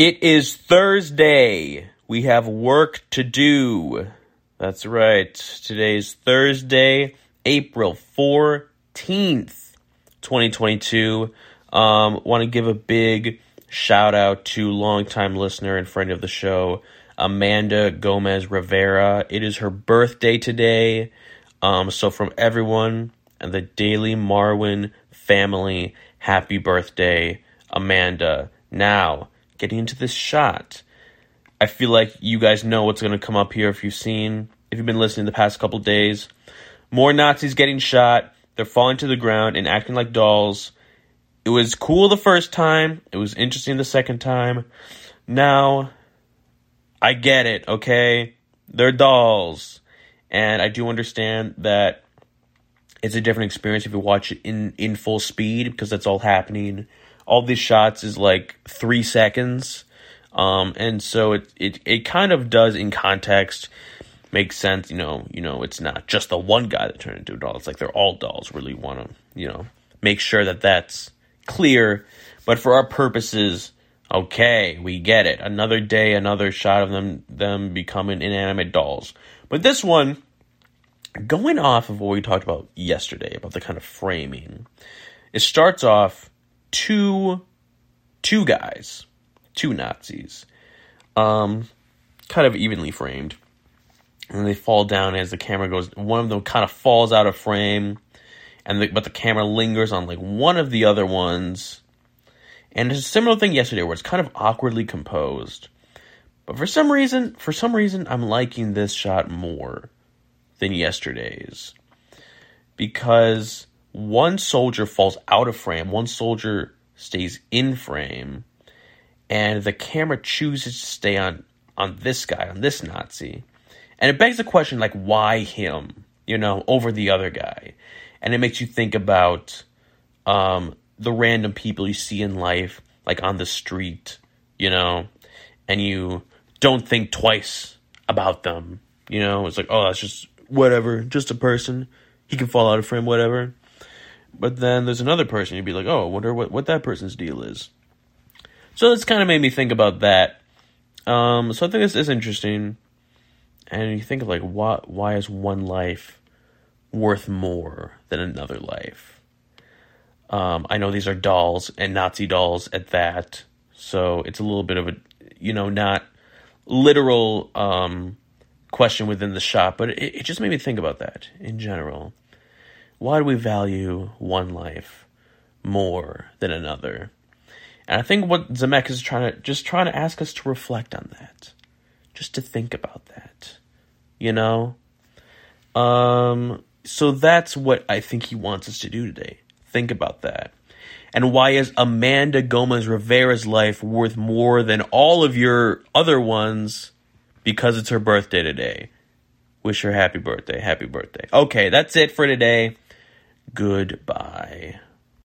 It is Thursday. We have work to do. That's right. Today's Thursday, April 14th, 2022. Um, want to give a big shout out to longtime listener and friend of the show, Amanda Gomez Rivera. It is her birthday today. Um, so from everyone and the Daily Marwen family, happy birthday, Amanda. Now, getting into this shot. I feel like you guys know what's going to come up here if you've seen, if you've been listening the past couple days. More Nazis getting shot. They're falling to the ground and acting like dolls. It was cool the first time. It was interesting the second time. Now, I get it, okay? They're dolls. And I do understand that it's a different experience if you watch it in, in full speed because that's all happening all these shots is like three seconds. Um, and so it, it, it kind of does in context make sense, you know, you know, it's not just the one guy that turned into a doll. It's like they're all dolls. Really want to, you know, make sure that that's clear. But for our purposes, okay, we get it. Another day, another shot of them them becoming inanimate dolls. But this one, going off of what we talked about yesterday about the kind of framing, it starts off two two guys, two Nazis, um, kind of evenly framed, and they fall down as the camera goes. One of them kind of falls out of frame, and the, but the camera lingers on like one of the other ones. And it's a similar thing yesterday where it's kind of awkwardly composed. But for some reason, for some reason, I'm liking this shot more than yesterday's. Because one soldier falls out of frame, one soldier stays in frame, and the camera chooses to stay on on this guy, on this Nazi. And it begs the question like why him, you know, over the other guy? And it makes you think about um, the random people you see in life, like on the street, you know, and you don't think twice about them. You know, it's like, oh, that's just whatever, just a person. He can fall out of frame, whatever. But then there's another person, you'd be like, oh, I wonder what, what that person's deal is. So it's kind of made me think about that. Um, so I think this is interesting. And you think of like, why, why is one life worth more than another life? Um, I know these are dolls and Nazi dolls at that. So it's a little bit of a, you know, not literal um, question within the shop, but it, it just made me think about that in general. Why do we value one life more than another? And I think what Zemeckis is trying to just trying to ask us to reflect on that, just to think about that, you know. Um, so that's what I think he wants us to do today. Think about that. And why is Amanda Gomez Rivera's life worth more than all of your other ones? Because it's her birthday today. Wish her happy birthday. Happy birthday. Okay, that's it for today. Goodbye.